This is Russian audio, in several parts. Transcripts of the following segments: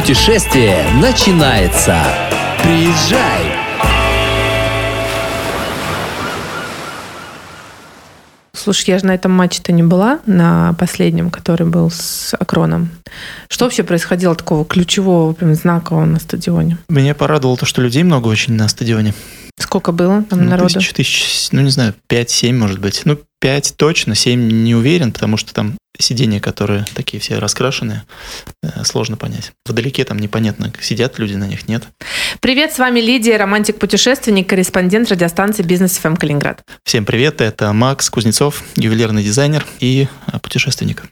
Путешествие начинается. Приезжай! Слушай, я же на этом матче-то не была, на последнем, который был с Акроном. Что вообще происходило такого ключевого, прям знакового на стадионе? Меня порадовало то, что людей много очень на стадионе. Сколько было там ну, народу? Тысяч, тысяч, ну, не знаю, 5-7, может быть. Ну, 5 точно, 7 не уверен, потому что там сиденья, которые такие все раскрашенные, э, сложно понять. Вдалеке там непонятно, сидят люди на них, нет. Привет, с вами Лидия, романтик-путешественник, корреспондент радиостанции «Бизнес ФМ Калининград». Всем привет, это Макс Кузнецов, ювелирный дизайнер и э, путешественник.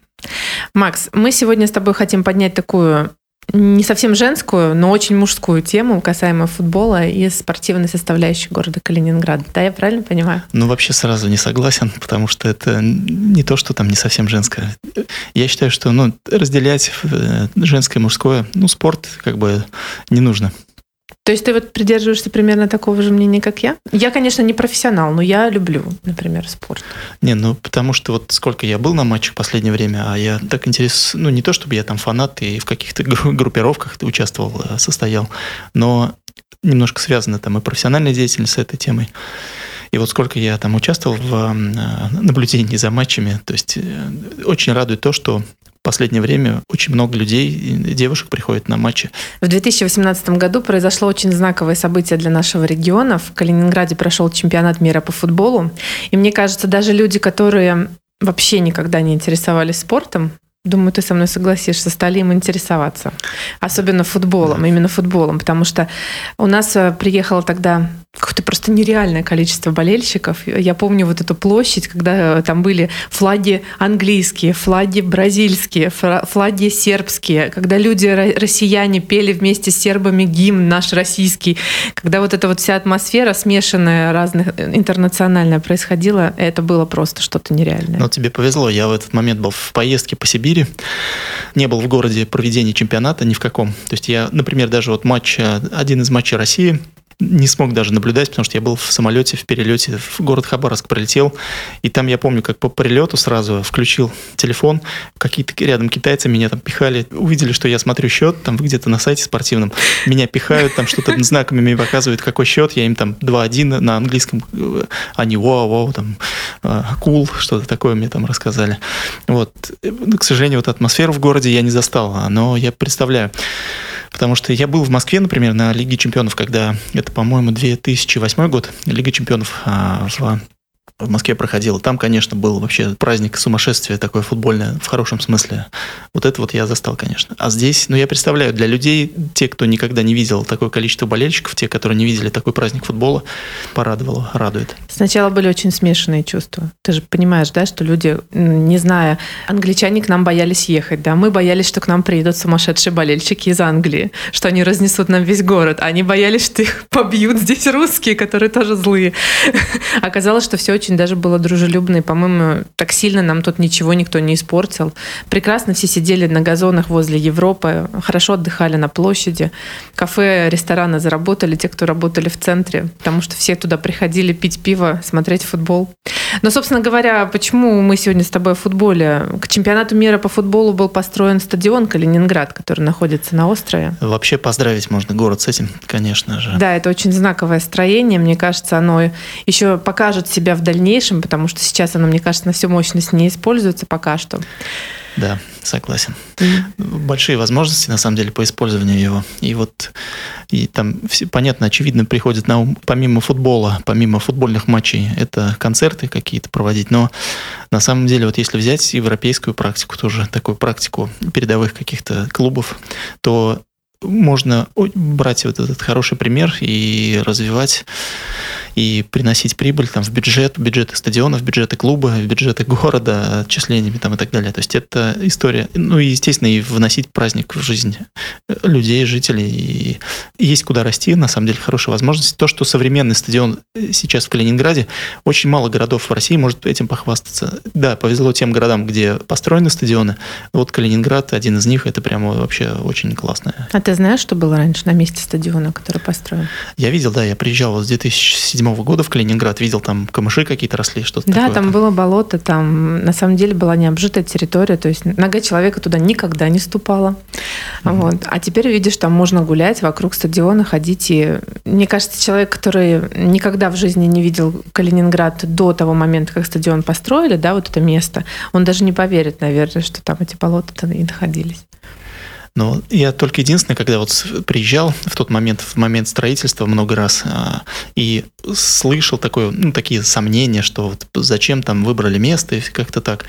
Макс, мы сегодня с тобой хотим поднять такую не совсем женскую, но очень мужскую тему касаемо футбола и спортивной составляющей города Калининград. Да, я правильно понимаю? Ну, вообще сразу не согласен, потому что это не то, что там не совсем женское. Я считаю, что ну, разделять э, женское и мужское, ну, спорт как бы не нужно. То есть ты вот придерживаешься примерно такого же мнения, как я? Я, конечно, не профессионал, но я люблю, например, спорт. Не, ну потому что вот сколько я был на матчах в последнее время, а я так интерес, ну не то чтобы я там фанат и в каких-то группировках участвовал, э, состоял, но немножко связано там и профессиональная деятельность с этой темой. И вот сколько я там участвовал в э, наблюдении за матчами, то есть э, очень радует то, что последнее время очень много людей, девушек приходят на матчи. В 2018 году произошло очень знаковое событие для нашего региона. В Калининграде прошел чемпионат мира по футболу. И мне кажется, даже люди, которые вообще никогда не интересовались спортом, Думаю, ты со мной согласишься, стали им интересоваться. Особенно футболом, да. именно футболом. Потому что у нас э, приехало тогда какое-то просто нереальное количество болельщиков. Я помню вот эту площадь, когда э, там были флаги английские, флаги бразильские, флаги сербские, когда люди, россияне, пели вместе с сербами гимн наш российский, когда вот эта вот вся атмосфера смешанная, разных, э, интернациональная происходила, это было просто что-то нереальное. Ну, тебе повезло, я в этот момент был в поездке по Сибири. Не был в городе проведения чемпионата ни в каком. То есть я, например, даже вот матч, один из матчей России не смог даже наблюдать, потому что я был в самолете, в перелете в город Хабаровск пролетел, и там я помню, как по прилету сразу включил телефон, какие-то рядом китайцы меня там пихали, увидели, что я смотрю счет, там где-то на сайте спортивном, меня пихают, там что-то знаками мне показывают, какой счет, я им там 2-1 на английском, они вау-вау, там, кул, cool, что-то такое мне там рассказали. Вот. К сожалению, вот атмосферу в городе я не застал, но я представляю. Потому что я был в Москве, например, на Лиге чемпионов, когда это, по-моему, 2008 год, Лига чемпионов а, в в Москве проходила. Там, конечно, был вообще праздник сумасшествия такое футбольное, в хорошем смысле. Вот это вот я застал, конечно. А здесь, ну, я представляю, для людей, те, кто никогда не видел такое количество болельщиков, те, которые не видели такой праздник футбола, порадовало, радует. Сначала были очень смешанные чувства. Ты же понимаешь, да, что люди, не зная, англичане к нам боялись ехать, да, мы боялись, что к нам приедут сумасшедшие болельщики из Англии, что они разнесут нам весь город. Они боялись, что их побьют здесь русские, которые тоже злые. Оказалось, что все очень очень даже было дружелюбно, и, по-моему, так сильно нам тут ничего никто не испортил. Прекрасно все сидели на газонах возле Европы, хорошо отдыхали на площади. Кафе, рестораны заработали, те, кто работали в центре, потому что все туда приходили пить пиво, смотреть футбол. Но, собственно говоря, почему мы сегодня с тобой о футболе? К чемпионату мира по футболу был построен стадион Калининград, который находится на острове. Вообще поздравить можно город с этим, конечно же. Да, это очень знаковое строение. Мне кажется, оно еще покажет себя в дальнейшем, потому что сейчас оно, мне кажется, на всю мощность не используется пока что. Да, согласен. Mm. Большие возможности, на самом деле, по использованию его. И вот и там, все, понятно, очевидно, приходит на ум, помимо футбола, помимо футбольных матчей, это концерты какие-то проводить. Но на самом деле, вот если взять европейскую практику, тоже такую практику передовых каких-то клубов, то можно брать вот этот хороший пример и развивать и приносить прибыль там, в бюджет, бюджеты стадионов, бюджеты клуба, бюджеты города, отчислениями там, и так далее. То есть это история, ну и, естественно, и вносить праздник в жизнь людей, жителей. И есть куда расти, на самом деле, хорошая возможность. То, что современный стадион сейчас в Калининграде, очень мало городов в России может этим похвастаться. Да, повезло тем городам, где построены стадионы. Вот Калининград, один из них, это прямо вообще очень классно. А ты знаешь, что было раньше на месте стадиона, который построен? Я видел, да, я приезжал с 2007 седьмого года в Калининград, видел там камыши какие-то росли, что-то Да, такое. там было болото, там на самом деле была необжитая территория, то есть нога человека туда никогда не ступала. Вот. А теперь видишь, там можно гулять вокруг стадиона, ходить. И мне кажется, человек, который никогда в жизни не видел Калининград до того момента, как стадион построили, да, вот это место, он даже не поверит, наверное, что там эти болота и находились. Но я только единственное, когда вот приезжал в тот момент, в момент строительства много раз, а, и слышал такое, ну, такие сомнения, что вот зачем там выбрали место и как-то так.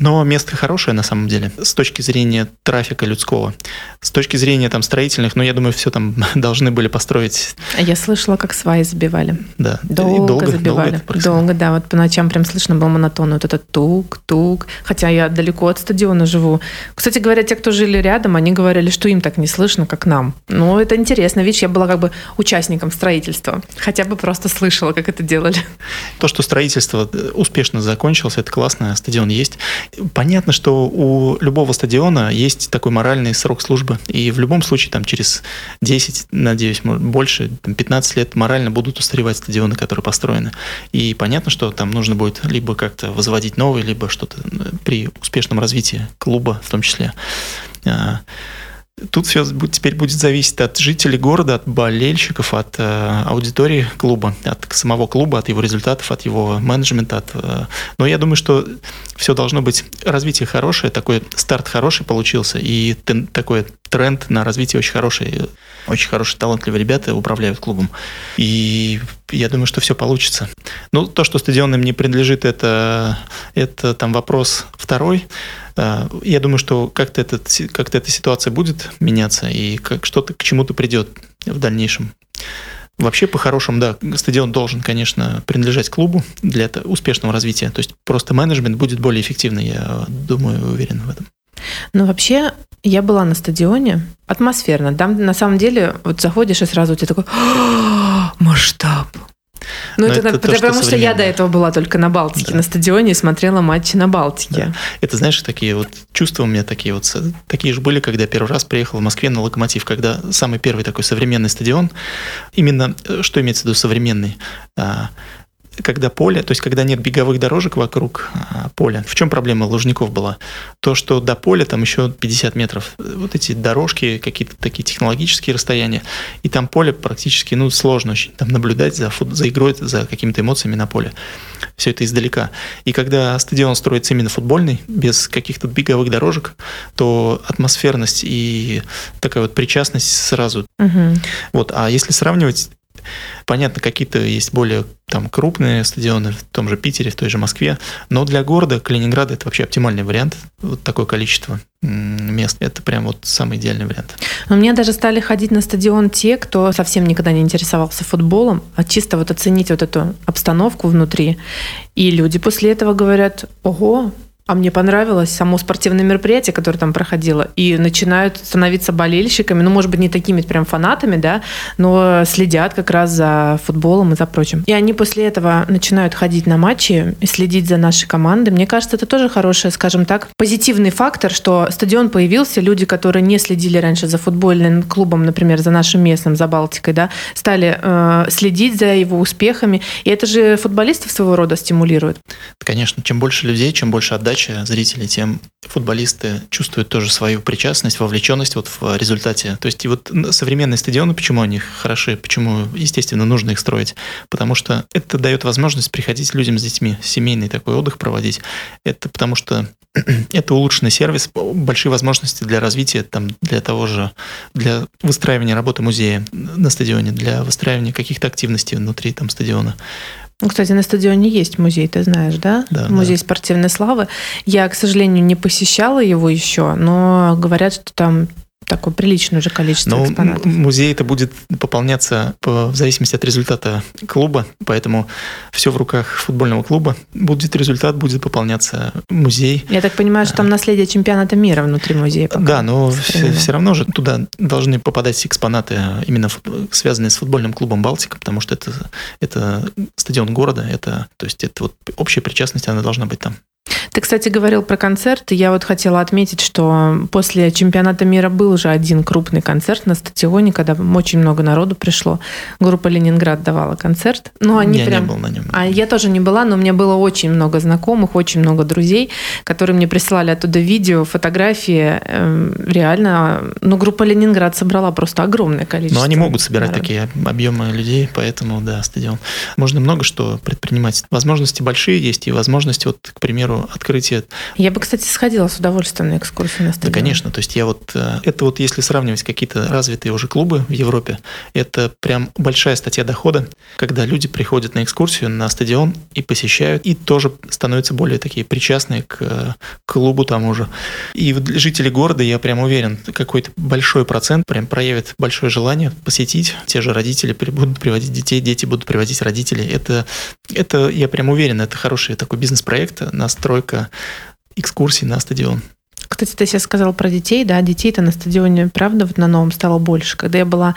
Но место хорошее на самом деле с точки зрения трафика людского. С точки зрения там строительных, ну, я думаю, все там должны были построить. Я слышала, как сваи забивали. Да. Долго, долго забивали. Долго, долго, да. Вот по ночам прям слышно было монотонно вот этот тук-тук. Хотя я далеко от стадиона живу. Кстати говоря, те, кто жили рядом, они говорили, что им так не слышно, как нам. Ну, это интересно. Видишь, я была как бы участником строительства. Хотя бы просто слышала, как это делали. То, что строительство успешно закончилось, это классно, стадион есть. Понятно, что у любого стадиона есть такой моральный срок службы. И в любом случае, там, через 10, надеюсь, больше, там, 15 лет морально будут устаревать стадионы, которые построены. И понятно, что там нужно будет либо как-то возводить новые, либо что-то при успешном развитии клуба в том числе. А, Тут все теперь будет зависеть от жителей города, от болельщиков, от э, аудитории клуба, от самого клуба, от его результатов, от его менеджмента. От, э, но я думаю, что все должно быть развитие хорошее, такой старт хороший получился, и тен, такой тренд на развитие очень хороший. Очень хорошие, талантливые ребята управляют клубом. И я думаю, что все получится. Ну, то, что стадион им не принадлежит, это, это там вопрос второй. Я думаю, что как-то, этот, как-то эта ситуация будет меняться, и как что-то к чему-то придет в дальнейшем. Вообще, по-хорошему, да, стадион должен, конечно, принадлежать клубу для успешного развития. То есть просто менеджмент будет более эффективный, я думаю, уверен в этом. Ну, вообще, я была на стадионе, атмосферно. Там, на самом деле, вот заходишь, и сразу у тебя такой масштаб. Ну, это, это, то, потому что, что я до этого была только на Балтике, да. на стадионе и смотрела матчи на Балтике. Да. Это, знаешь, такие вот чувства у меня такие вот, такие же были, когда я первый раз приехал в Москве на Локомотив, когда самый первый такой современный стадион, именно, э, что имеется в виду современный, а, когда поле, то есть когда нет беговых дорожек вокруг а, поля, в чем проблема Лужников была? То, что до поля там еще 50 метров. Вот эти дорожки, какие-то такие технологические расстояния, и там поле практически, ну, сложно очень там наблюдать за, фут, за игрой, за какими-то эмоциями на поле. Все это издалека. И когда стадион строится именно футбольный, без каких-то беговых дорожек, то атмосферность и такая вот причастность сразу. Угу. Вот. А если сравнивать Понятно, какие-то есть более там крупные стадионы в том же Питере, в той же Москве, но для города Калининграда это вообще оптимальный вариант. Вот такое количество мест. Это прям вот самый идеальный вариант. Но мне даже стали ходить на стадион те, кто совсем никогда не интересовался футболом, а чисто вот оценить вот эту обстановку внутри. И люди после этого говорят, ого, а мне понравилось само спортивное мероприятие, которое там проходило, и начинают становиться болельщиками, ну, может быть, не такими прям фанатами, да, но следят как раз за футболом и за прочим. И они после этого начинают ходить на матчи и следить за нашей командой. Мне кажется, это тоже хороший, скажем так, позитивный фактор, что стадион появился, люди, которые не следили раньше за футбольным клубом, например, за нашим местным, за Балтикой, да, стали э, следить за его успехами, и это же футболистов своего рода стимулирует. Конечно, чем больше людей, чем больше отдачи передача зрителей, тем футболисты чувствуют тоже свою причастность, вовлеченность вот в результате. То есть и вот современные стадионы, почему они хороши, почему, естественно, нужно их строить? Потому что это дает возможность приходить людям с детьми, семейный такой отдых проводить. Это потому что это улучшенный сервис, большие возможности для развития, там, для того же, для выстраивания работы музея на стадионе, для выстраивания каких-то активностей внутри там стадиона. Ну, кстати, на стадионе есть музей, ты знаешь, да? Да. Музей да. спортивной славы. Я, к сожалению, не посещала его еще, но говорят, что там такое приличное уже количество Но экспонатов. Музей это будет пополняться по, в зависимости от результата клуба, поэтому все в руках футбольного клуба. Будет результат, будет пополняться музей. Я так понимаю, что там наследие чемпионата мира внутри музея. Пока да, но все, все равно же туда должны попадать экспонаты, именно связанные с футбольным клубом Балтика, потому что это, это стадион города, это, то есть это вот общая причастность, она должна быть там. Ты, кстати, говорил про концерты. Я вот хотела отметить, что после чемпионата мира был уже один крупный концерт на стадионе, когда очень много народу пришло. Группа «Ленинград» давала концерт. Ну, они я прям... не был на нем. А я тоже не была, но у меня было очень много знакомых, очень много друзей, которые мне присылали оттуда видео, фотографии. Эм, реально, ну, группа «Ленинград» собрала просто огромное количество. Но они могут собирать народа. такие объемы людей, поэтому, да, стадион. Можно много что предпринимать. Возможности большие есть, и возможности, вот, к примеру, открытия Я бы, кстати, сходила с удовольствием на экскурсию на Да, стадион. конечно. То есть я вот... э, Это вот если сравнивать какие-то развитые уже клубы в Европе, это прям большая статья дохода, когда люди приходят на экскурсию на стадион и посещают, и тоже становятся более такие причастные к э, клубу тому же. И вот жителей города, я прям уверен, какой-то большой процент прям проявит большое желание посетить. Те же родители будут приводить детей, дети будут приводить родителей. Это, это я прям уверен, это хороший такой бизнес-проект, настройка экскурсий на стадион. Кстати, ты сейчас сказал про детей, да, детей-то на стадионе, правда, вот на новом стало больше. Когда я была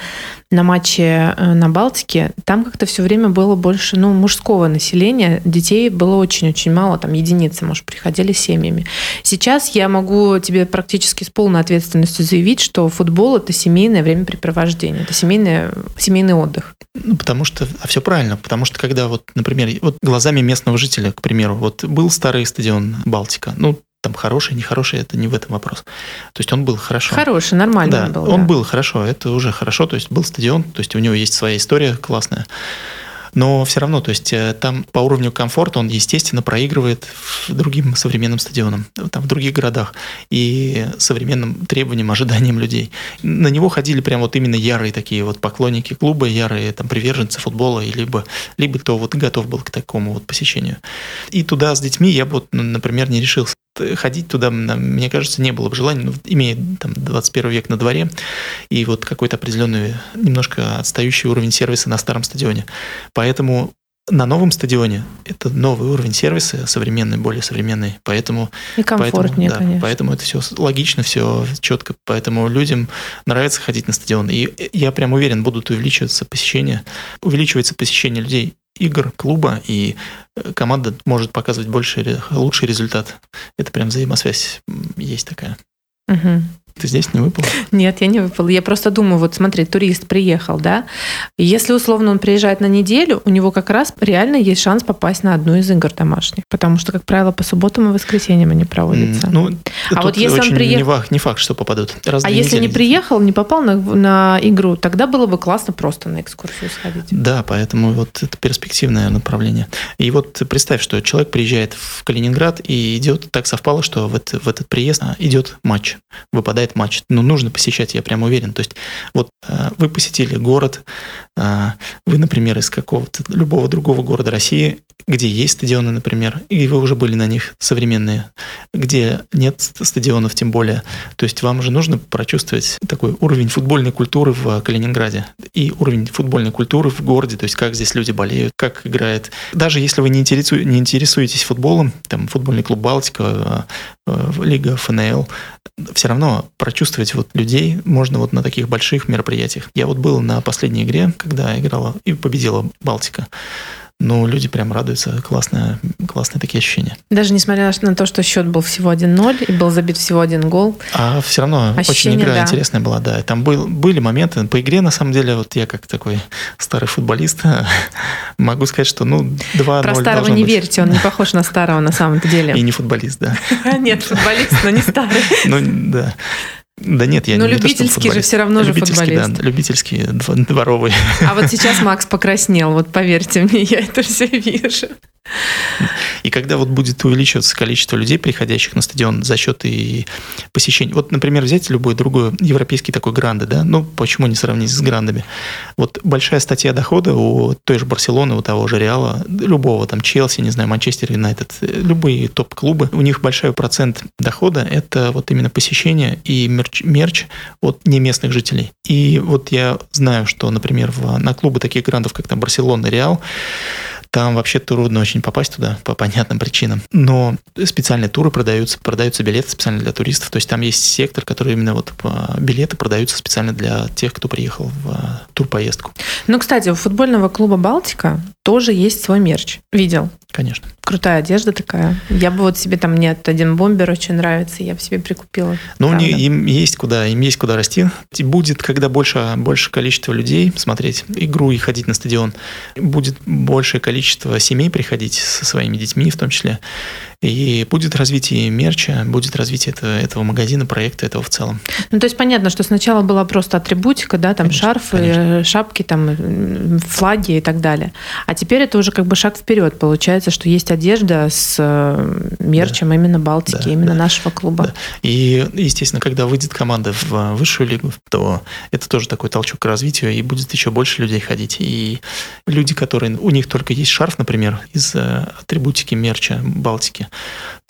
на матче э, на Балтике, там как-то все время было больше, ну, мужского населения, детей было очень-очень мало, там единицы, может, приходили семьями. Сейчас я могу тебе практически с полной ответственностью заявить, что футбол – это семейное времяпрепровождение, это семейное, семейный отдых. Ну, потому что, а все правильно, потому что когда вот, например, вот глазами местного жителя, к примеру, вот был старый стадион Балтика, ну, там хороший, нехороший, это не в этом вопрос. То есть он был хорошо. Хороший, нормальный да, он был. он да. был хорошо, это уже хорошо, то есть был стадион, то есть у него есть своя история классная. Но все равно, то есть э, там по уровню комфорта он, естественно, проигрывает другим современным стадионам, там в других городах и современным требованиям, ожиданиям людей. На него ходили прям вот именно ярые такие вот поклонники клуба, ярые там приверженцы футбола, и либо, либо кто вот готов был к такому вот посещению. И туда с детьми я бы, вот, ну, например, не решился. Ходить туда, мне кажется, не было бы желания, ну, имея там 21 век на дворе, и вот какой-то определенный, немножко отстающий уровень сервиса на старом стадионе. Поэтому на новом стадионе это новый уровень сервиса, современный, более современный. Поэтому, И комфортнее, поэтому, да, конечно. поэтому это все логично, все четко. Поэтому людям нравится ходить на стадион. И я прям уверен, будут увеличиваться посещения, увеличивается посещение людей игр клуба, и э, команда может показывать больше, лучший результат. Это прям взаимосвязь есть такая. Мгм. Ты здесь не выпал? Нет, я не выпала. Я просто думаю, вот смотри, турист приехал, да, и если условно он приезжает на неделю, у него как раз реально есть шанс попасть на одну из игр домашних, потому что, как правило, по субботам и воскресеньям они проводятся. Ну, А вот если он очень приех- не, факт, что попадут. Раз а если недели не приехал, не попал на, на игру, тогда было бы классно просто на экскурсию сходить. Да, поэтому вот это перспективное направление. И вот представь, что человек приезжает в Калининград и идет, так совпало, что в, это- в этот приезд а, идет матч, выпадает матч. Ну, нужно посещать, я прям уверен. То есть вот а, вы посетили город, а, вы, например, из какого-то любого другого города России, где есть стадионы, например, и вы уже были на них современные, где нет стадионов тем более. То есть вам уже нужно прочувствовать такой уровень футбольной культуры в Калининграде и уровень футбольной культуры в городе, то есть как здесь люди болеют, как играет. Даже если вы не, интересу- не интересуетесь футболом, там футбольный клуб Балтика, э, э, Лига ФНЛ, все равно прочувствовать вот людей можно вот на таких больших мероприятиях. Я вот был на последней игре, когда играла и победила Балтика. Ну, люди прям радуются, классные, классные такие ощущения. Даже несмотря на то, что счет был всего 1-0 и был забит всего один гол. А все равно Ощущение, очень игра да. интересная была, да. И Там был, были моменты по игре, на самом деле, вот я как такой старый футболист могу сказать, что ну 2-0 Про старого не быть. верьте, он не похож на старого на самом-то И деле. не футболист, да. Нет, футболист, но не старый. Ну, да. Да нет, я Но не, не то, любительский же всё равно же любительский, футболист. Да, любительский, дво- дворовый. А вот сейчас Макс покраснел, вот поверьте мне, я это все вижу. И когда вот будет увеличиваться количество людей, приходящих на стадион за счет и посещений. Вот, например, взять любой другой европейский такой гранды, да, ну, почему не сравнить с грандами? Вот большая статья дохода у той же Барселоны, у того же Реала, любого там Челси, не знаю, Манчестер Юнайтед, э, любые топ-клубы, у них большой процент дохода – это вот именно посещение и мерч, мерч от неместных жителей. И вот я знаю, что, например, в- на клубы таких грандов, как там Барселона, Реал, там вообще трудно очень попасть туда по понятным причинам. Но специальные туры продаются, продаются билеты специально для туристов. То есть там есть сектор, который именно вот а, билеты продаются специально для тех, кто приехал в а, турпоездку. Ну, кстати, у футбольного клуба «Балтика» тоже есть свой мерч. Видел? Конечно. Крутая одежда такая. Я бы вот себе там нет, один бомбер очень нравится, я бы себе прикупила. Ну, не, им есть куда, им есть куда расти. И будет, когда больше, больше количество людей смотреть игру и ходить на стадион, будет большее количество семей приходить со своими детьми в том числе. И будет развитие мерча, будет развитие этого, этого магазина, проекта этого в целом. Ну, то есть понятно, что сначала была просто атрибутика, да, там конечно, шарфы, конечно. шапки, там флаги и так далее. А теперь это уже как бы шаг вперед. Получается, что есть одежда с э, мерчем да. именно Балтики, да, именно да. нашего клуба. Да. И, естественно, когда выйдет команда в высшую лигу, то это тоже такой толчок к развитию, и будет еще больше людей ходить. И люди, которые... У них только есть шарф, например, из э, атрибутики мерча Балтики,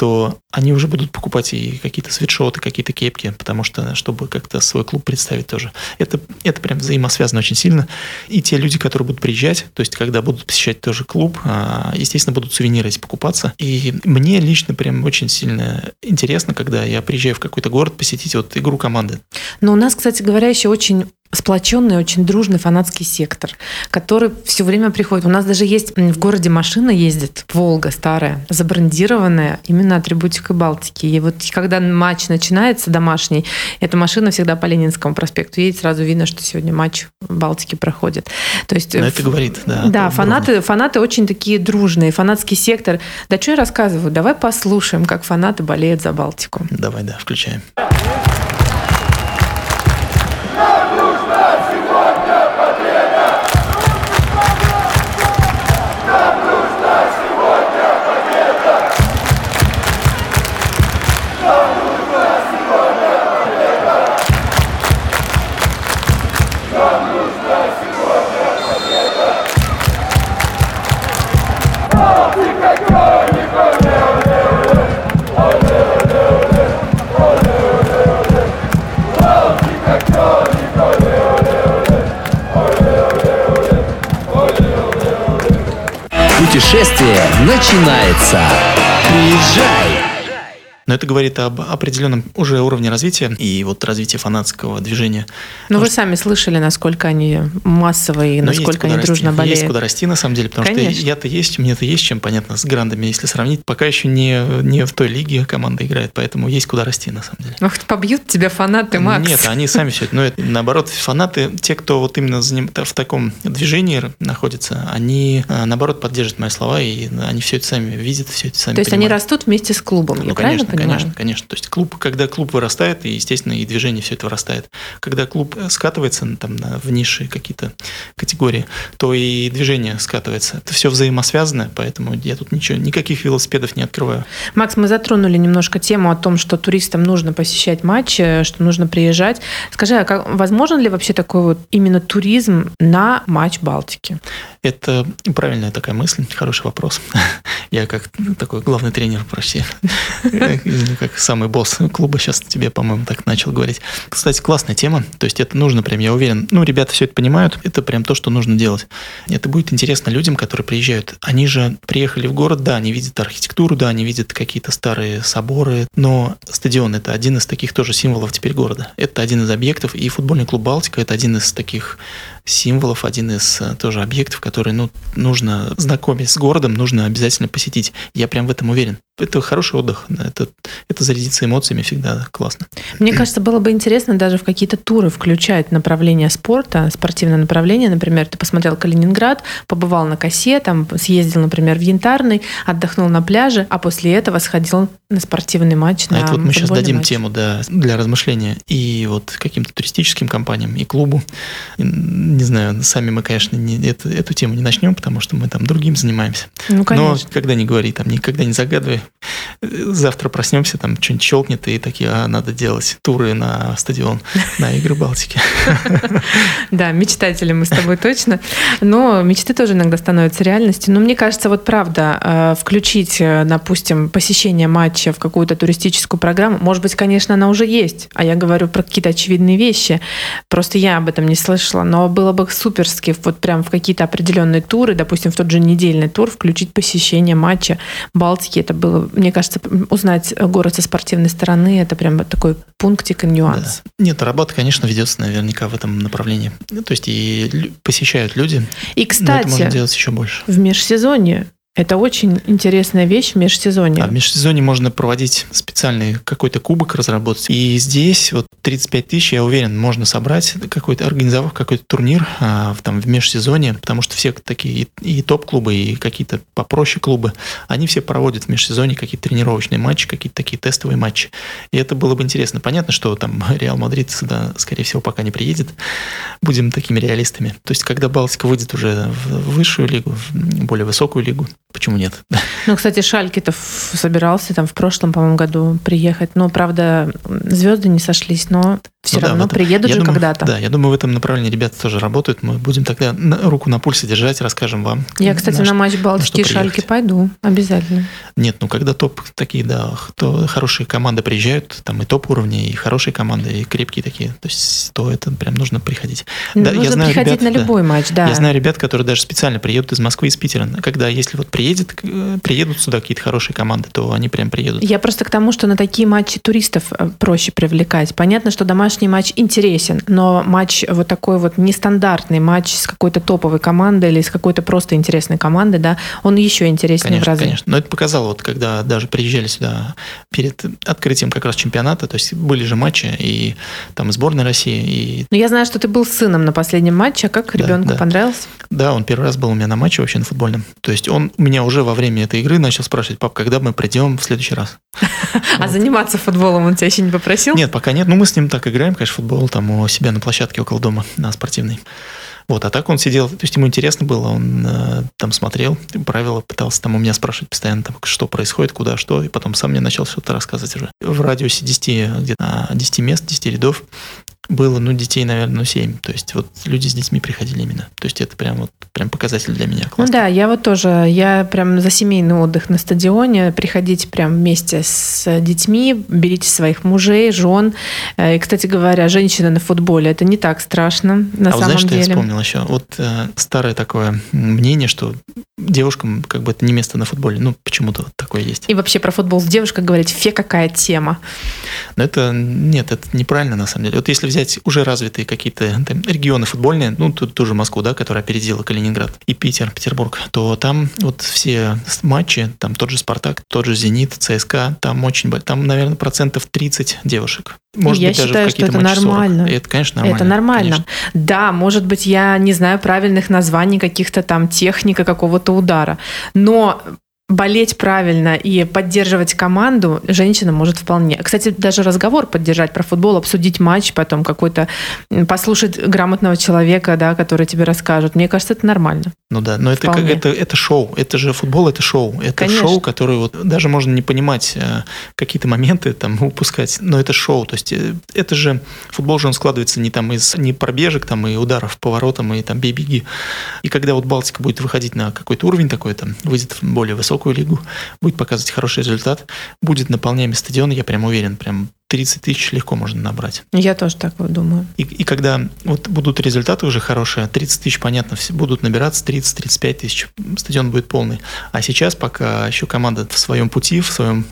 то они уже будут покупать и какие-то свитшоты, какие-то кепки, потому что, чтобы как-то свой клуб представить тоже. Это, это прям взаимосвязано очень сильно. И те люди, которые будут приезжать, то есть когда будут посещать тоже клуб, а, естественно, будут сувениры эти покупаться. И мне лично прям очень сильно интересно, когда я приезжаю в какой-то город посетить вот игру команды. Но у нас, кстати говоря, еще очень сплоченный, очень дружный фанатский сектор, который все время приходит. У нас даже есть в городе машина ездит, Волга старая, забрендированная именно атрибутикой Балтики. И вот когда матч начинается домашний, эта машина всегда по Ленинскому проспекту едет, сразу видно, что сегодня матч Балтики проходит. То есть, Но это говорит, да. Да, фанаты, фанаты очень такие дружные, фанатский сектор. Да что я рассказываю? Давай послушаем, как фанаты болеют за Балтику. Давай, да, включаем. Начинается. Приезжай! Но это говорит об определенном уже уровне развития и вот развитии фанатского движения. Ну, вы сами слышали, насколько они массовые и Но насколько они расти. дружно болеют. Есть куда расти, на самом деле, потому Конечно. что я-то есть, мне-то есть чем, понятно, с грандами, если сравнить. Пока еще не, не в той лиге команда играет, поэтому есть куда расти, на самом деле. Ох, побьют тебя фанаты, Макс. Нет, они сами все это. Но это, наоборот, фанаты, те, кто вот именно в таком движении находится, они, а, наоборот, поддерживают мои слова, и они все это сами видят, все это сами То есть понимают. они растут вместе с клубом, ну, я конечно, правильно понимаю? Конечно, конечно. То есть клуб, когда клуб вырастает, и, естественно, и движение все это вырастает. Когда клуб скатывается там, в ниши какие-то категории, то и движение скатывается. Это все взаимосвязано, поэтому я тут ничего, никаких велосипедов не открываю. Макс, мы затронули немножко тему о том, что туристам нужно посещать матчи, что нужно приезжать. Скажи, а как, возможен ли вообще такой вот именно туризм на матч Балтики? Это правильная такая мысль, хороший вопрос. Я как такой главный тренер, прости, как самый босс клуба сейчас тебе, по-моему, так начал говорить. Кстати, классная тема, то есть это нужно прям, я уверен, ну, ребята все это понимают, это прям то, что нужно делать. Это будет интересно людям, которые приезжают. Они же приехали в город, да, они видят архитектуру, да, они видят какие-то старые соборы, но стадион – это один из таких тоже символов теперь города. Это один из объектов, и футбольный клуб «Балтика» – это один из таких символов, один из э, тоже объектов, который ну, нужно знакомить с городом, нужно обязательно посетить. Я прям в этом уверен. Это хороший отдых, это, это зарядиться эмоциями всегда классно. Мне кажется, было бы интересно даже в какие-то туры включать направление спорта, спортивное направление. Например, ты посмотрел Калининград, побывал на косе, там съездил, например, в Янтарный, отдохнул на пляже, а после этого сходил на спортивный матч. А на это вот мы сейчас дадим матч. тему да, для размышления и вот каким-то туристическим компаниям, и клубу. И, не знаю, сами мы, конечно, не, эту, эту тему не начнем, потому что мы там другим занимаемся. Ну, конечно. Но когда не говори, там никогда не загадывай. Завтра проснемся, там что-нибудь щелкнет, и такие, а, надо делать туры на стадион, на игры Балтики. Да, мечтатели мы с тобой точно. Но мечты тоже иногда становятся реальностью. Но мне кажется, вот правда, э, включить, э, допустим, посещение матча в какую-то туристическую программу, может быть, конечно, она уже есть, а я говорю про какие-то очевидные вещи. Просто я об этом не слышала, но было бы суперски вот прям в какие-то определенные туры, допустим, в тот же недельный тур включить посещение матча Балтики. Это было, мне кажется, узнать город со спортивной стороны, это прям такой пунктик и нюанс. Да. Нет, работа, конечно, ведется наверняка в этом направлении. Ну, то есть и посещают люди. И, кстати, но это можно делать еще больше. в межсезонье Это очень интересная вещь в межсезонье. А в межсезонье можно проводить специальный какой-то кубок разработать. И здесь вот 35 тысяч, я уверен, можно собрать какой-то, организовав какой-то турнир а, в, там, в межсезонье, потому что все такие и, и топ-клубы, и какие-то попроще клубы, они все проводят в межсезонье какие-то тренировочные матчи, какие-то такие тестовые матчи. И это было бы интересно. Понятно, что там Реал Мадрид сюда, скорее всего, пока не приедет. Будем такими реалистами. То есть, когда Балтика выйдет уже в высшую лигу, в более высокую лигу, Почему нет? Ну, кстати, Шальке-то собирался там в прошлом, по-моему, году приехать. Но, правда, звезды не сошлись, но все ну, равно да, приедут же когда-то. Да, я думаю, в этом направлении ребята тоже работают. Мы будем тогда на, руку на пульсе держать, расскажем вам. Я, кстати, на, на матч Балтики и Шальки пойду обязательно. Нет, ну когда топ такие, да, то хорошие команды приезжают, там и топ уровни, и хорошие команды, и крепкие такие, то есть то это прям нужно приходить. Ну, да, нужно я знаю приходить ребят, на любой да, матч, да. Я знаю ребят, которые даже специально приедут из Москвы, из Питера. Когда, если вот приедет, э, приедут сюда какие-то хорошие команды, то они прям приедут. Я просто к тому, что на такие матчи туристов э, проще привлекать. Понятно, что домашний матч интересен, но матч вот такой вот нестандартный матч с какой-то топовой командой или с какой-то просто интересной командой, да, он еще интереснее конечно, в разы. Конечно, но это показало, вот когда даже приезжали сюда перед открытием как раз чемпионата, то есть были же матчи и там сборной России. И... Но я знаю, что ты был с сыном на последнем матче, а как ребенку да. понравился? Да, он первый раз был у меня на матче вообще на футбольном. То есть он у меня уже во время этой игры начал спрашивать, пап, когда мы придем в следующий раз? А заниматься футболом он тебя еще не попросил? Нет, пока нет. Ну, мы с ним так играем, конечно, футбол там у себя на площадке около дома, на спортивной. Вот, а так он сидел, то есть ему интересно было, он э, там смотрел, правила пытался там у меня спрашивать постоянно, там, что происходит, куда, что, и потом сам мне начал все это рассказывать уже. В радиусе 10, где-то 10 мест, 10 рядов было, ну, детей, наверное, ну, 7. То есть вот люди с детьми приходили именно. То есть это прям вот прям показатель для меня. Классно. Ну да, я вот тоже, я прям за семейный отдых на стадионе, приходите прям вместе с детьми, берите своих мужей, жен. Э, и, кстати говоря, женщины на футболе, это не так страшно на а самом вот знаешь, деле. что я вспомнил еще? Вот э, старое такое мнение, что девушкам как бы это не место на футболе. Ну, почему-то вот такое есть. И вообще про футбол с девушкой говорить, фе какая тема. Но это, нет, это неправильно на самом деле. Вот если взять уже развитые какие-то регионы футбольные, ну, тут тоже Москву, да, которая опередила Калининград, и Питер, Петербург, то там вот все матчи, там тот же Спартак, тот же Зенит, ЦСКА, там очень, там, наверное, процентов 30 девушек. Может я быть, считаю, даже в что это нормально. 40. Это, конечно, нормально. Это нормально. Конечно. Да, может быть, я не знаю правильных названий каких-то там техника какого-то удара, но болеть правильно и поддерживать команду женщина может вполне. Кстати, даже разговор поддержать про футбол, обсудить матч, потом какой-то послушать грамотного человека, да, который тебе расскажет. Мне кажется, это нормально. Ну да, но это, как, это, это шоу. Это же футбол, это шоу. Это Конечно. шоу, которое вот даже можно не понимать э, какие-то моменты, там, упускать, но это шоу. То есть э, это же футбол же он складывается не там из не пробежек, там и ударов поворотом, и там бей-беги. И когда вот Балтика будет выходить на какой-то уровень такой, там, выйдет более высокий высокую лигу, будет показывать хороший результат, будет наполняемый стадион, я прям уверен, прям 30 тысяч легко можно набрать. Я тоже так думаю. И, и когда вот будут результаты уже хорошие, 30 тысяч, понятно, все будут набираться 30-35 тысяч, стадион будет полный. А сейчас, пока еще команда в своем пути, в своем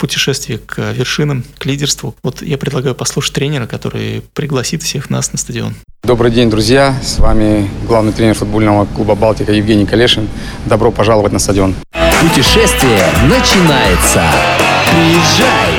путешествии к вершинам, к лидерству, вот я предлагаю послушать тренера, который пригласит всех нас на стадион. Добрый день, друзья! С вами главный тренер футбольного клуба «Балтика» Евгений Калешин. Добро пожаловать на стадион. Путешествие начинается. Приезжай!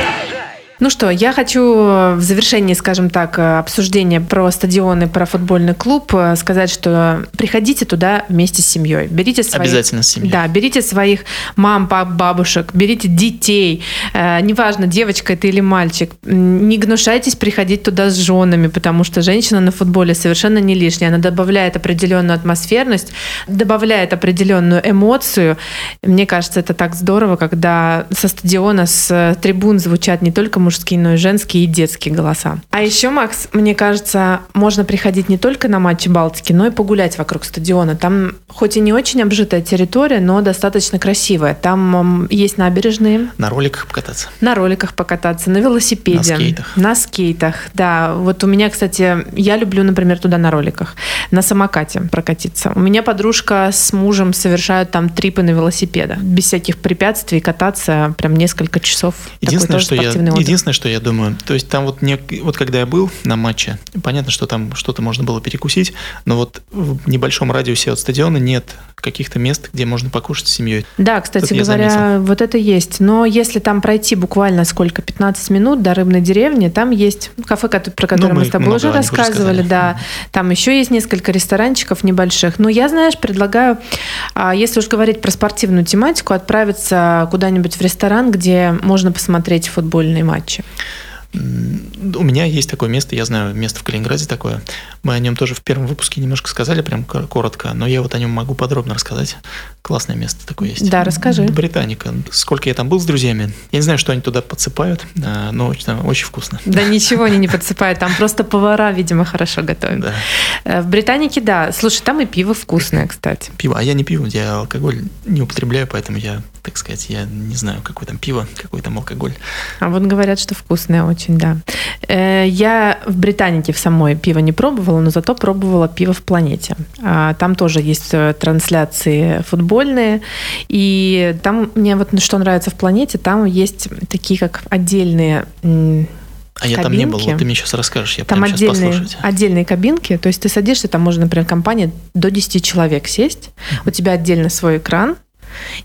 Ну что, я хочу в завершении, скажем так, обсуждения про стадионы, про футбольный клуб э, сказать, что приходите туда вместе с семьей. Берите своих, Обязательно с семьей. Да, берите своих мам, пап, бабушек, берите детей. Э, неважно, девочка это или мальчик. Не гнушайтесь приходить туда с женами, потому что женщина на футболе совершенно не лишняя. Она добавляет определенную атмосферность, добавляет определенную эмоцию. Мне кажется, это так здорово, когда со стадиона, с трибун звучат не только мужские, но и женские и детские голоса. А еще, Макс, мне кажется, можно приходить не только на матчи Балтики, но и погулять вокруг стадиона. Там хоть и не очень обжитая территория, но достаточно красивая. Там есть набережные. На роликах покататься. На роликах покататься, на велосипеде. На скейтах. На скейтах, да. Вот у меня, кстати, я люблю, например, туда на роликах. На самокате прокатиться. У меня подружка с мужем совершают там трипы на велосипедах. Без всяких препятствий кататься прям несколько часов. Единственное, что я, единственное, что я думаю, то есть там вот, не, вот когда я был на матче, понятно, что там что-то можно было перекусить, но вот в небольшом радиусе от стадиона нет каких-то мест, где можно покушать с семьей. Да, кстати Тут говоря, вот это есть. Но если там пройти буквально сколько, 15 минут до рыбной деревни, там есть кафе, про которое Ну, мы мы с тобой уже уже рассказывали, сказали. да. Там еще есть несколько ресторанчиков небольших. Но я, знаешь, предлагаю, а, если уж говорить про спортивную тематику, отправиться куда-нибудь в ресторан, где можно посмотреть футбольные матчи. М, У меня есть такое место, я знаю место в Калининграде такое. Мы о нем тоже в первом выпуске немножко сказали, прям кор- коротко, но я вот о нем могу подробно рассказать. Классное место такое есть. Да, расскажи. Британика. Сколько я там был с друзьями, я не знаю, что они туда подсыпают, а, но очень, там очень вкусно. Да ничего они не подсыпают, там просто повара, видимо, хорошо готовят. Да. Э, В Британике, да. Слушай, там и пиво вкусное, кстати. Пиво. А я не пью, я алкоголь не употребляю, поэтому я, так сказать, я не знаю, какой там пиво, какой там алкоголь. А вот говорят, что вкусное очень, да. Э, Я в Британике в самой пиво не пробовала, но зато пробовала пиво в планете. А, Там тоже есть э, трансляции футбольные. И там мне вот что нравится в планете, там есть такие как отдельные А я там не был, Кабинки. вот ты мне сейчас расскажешь, я там прям сейчас отдельные, послушать. отдельные кабинки, то есть ты садишься, там можно, например, компания до 10 человек сесть, у тебя отдельно свой экран,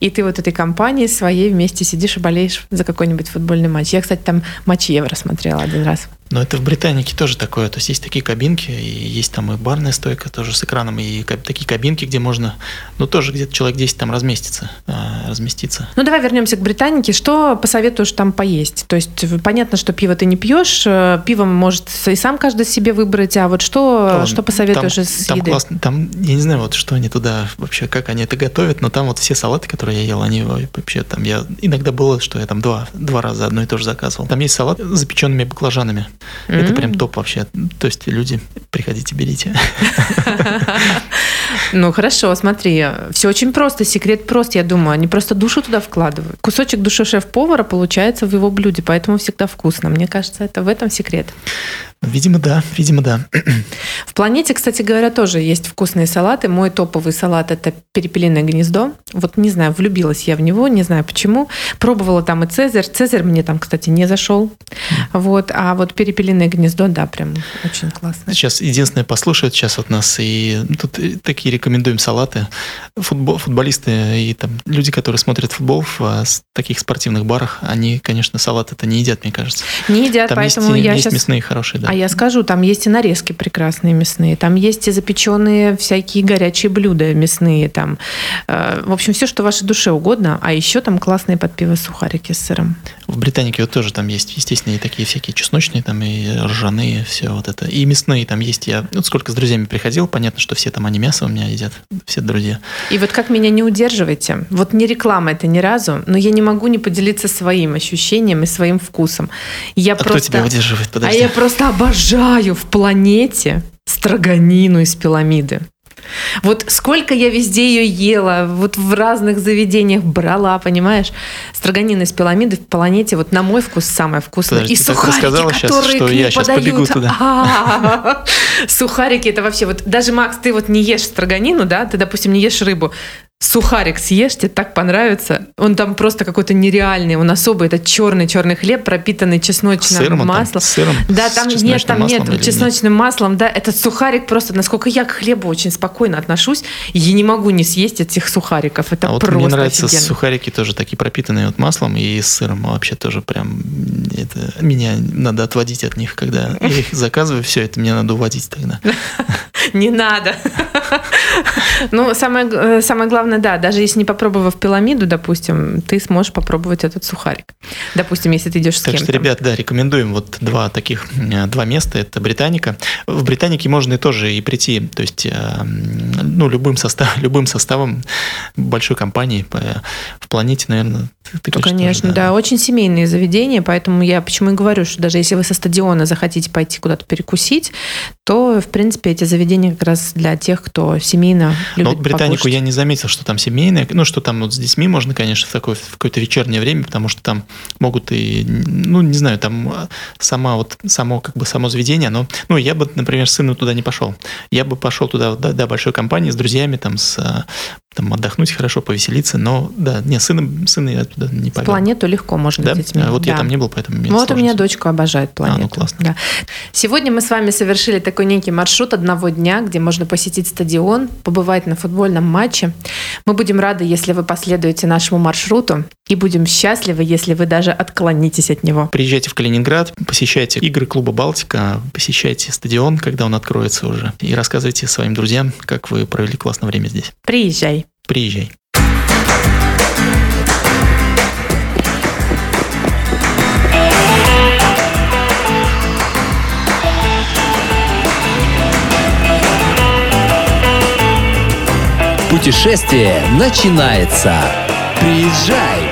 и ты вот этой компанией своей вместе сидишь и болеешь за какой-нибудь футбольный матч. Я, кстати, там матч Евро смотрела один раз. Но это в Британике тоже такое. То есть есть такие кабинки, и есть там и барная стойка тоже с экраном, и такие кабинки, где можно, ну, тоже где-то человек 10 там разместится, а, разместиться. Ну, давай вернемся к Британике. Что посоветуешь там поесть? То есть понятно, что пиво ты не пьешь, э, пиво может и сам каждый себе выбрать, а вот что, Ладно, что посоветуешь там, из там еды? классно, там, я не знаю, вот что они туда вообще, как они это готовят, но там вот все салаты, которые я ел, они вообще там, я иногда было, что я там два, два раза одно и то же заказывал. Там есть салат с запеченными баклажанами. Это М. прям топ вообще. То есть люди, приходите, берите. Ну, хорошо, смотри, все очень просто, секрет прост, я думаю. Они просто душу туда вкладывают. Кусочек души шеф-повара получается в его блюде, поэтому всегда вкусно. Мне кажется, это в этом секрет. Видимо, да, видимо, да. В планете, кстати говоря, тоже есть вкусные салаты. Мой топовый салат – это перепелиное гнездо. Вот не знаю, влюбилась я в него, не знаю почему. Пробовала там и Цезарь. Цезарь мне там, кстати, не зашел. Вот. А вот перепелиное гнездо, да, прям очень классно. Сейчас единственное послушают сейчас вот нас, и тут такие рекомендуем салаты. Футбол, футболисты и там люди, которые смотрят футбол в а, таких спортивных барах, они, конечно, салат это не едят, мне кажется. Не едят, Там есть, поэтому и- я есть сейчас... мясные хорошие, да. А я скажу, там есть и нарезки прекрасные мясные, там есть и запеченные всякие горячие блюда мясные, там, э, в общем, все, что вашей душе угодно, а еще там классные под пиво сухарики с сыром. В Британике вот тоже там есть, естественно, и такие всякие чесночные, там и ржаные, все вот это. И мясные там есть. Я вот сколько с друзьями приходил, понятно, что все там они мясо у меня едят, все друзья. И вот как меня не удерживаете, вот не реклама это ни разу, но я не могу не поделиться своим ощущением и своим вкусом. Я А кто просто... тебя удерживает? А Подожди. я просто обожаю в планете строганину из пиламиды. Вот сколько я везде ее ела, вот в разных заведениях брала, понимаешь? Строганина из пиламиды в планете, вот на мой вкус самое вкусное. Подожди, И сухарики, которые что к ней я подают. туда. А, Сухарики это вообще вот даже Макс, ты вот не ешь строганину, да? Ты, допустим, не ешь рыбу. Сухарик съешь, тебе так понравится. Он там просто какой-то нереальный, он особый. Это черный-черный хлеб, пропитанный чесночным сыром там, маслом. с сыром, Да, там нет, там нет, маслом чесночным маслом, да. Этот сухарик просто, насколько я к хлебу очень спокойно отношусь, я не могу не съесть этих сухариков. Это а вот просто мне нравятся офигенно. сухарики тоже такие пропитанные вот маслом и сыром. Вообще тоже прям это, меня надо отводить от них, когда я их заказываю. Все, это мне надо уводить тогда. Не надо. Ну, самое, э, главное, да, даже если не попробовав пирамиду, допустим, ты сможешь попробовать этот сухарик. Допустим, если ты идешь с Так кем-то. что, ребят, да, рекомендуем вот два таких, э, два места. Это Британика. В Британике можно и тоже и прийти, то есть, э, ну, любым, состав, любым составом большой компании по- в планете, наверное, ты, ты Ну, конечно, тоже, да. очень семейные заведения, поэтому я почему и говорю, что даже если вы со стадиона захотите пойти куда-то перекусить, то, в принципе, эти заведения как раз для тех, кто семейно любит Но вот Британику покушать. я не заметил, что там семейные, ну, что там вот с детьми можно, конечно, в такое в какое-то вечернее время, потому что там могут и, ну, не знаю, там а, сама вот, само, как бы, само заведение, но, ну, я бы, например, с сыном туда не пошел. Я бы пошел туда, да, да, большой компании с друзьями, там, с, а, там отдохнуть хорошо, повеселиться, но да, не, сына, сына я туда не повел. планету легко можно Да? детьми. А вот я Да. там не был, поэтому мне Вот у сложно меня судить. дочка обожает планету. А, ну классно. Да. Сегодня мы с вами совершили такой некий маршрут одного дня, где можно посетить стадион, побывать на футбольном матче. Мы будем рады, если вы последуете нашему маршруту, и будем счастливы, если вы даже отклонитесь от него. Приезжайте в Калининград, посещайте игры клуба «Балтика», посещайте стадион, когда он откроется уже, и рассказывайте своим друзьям, как вы провели классное время здесь. Приезжай. Приезжай. Путешествие начинается. Приезжай!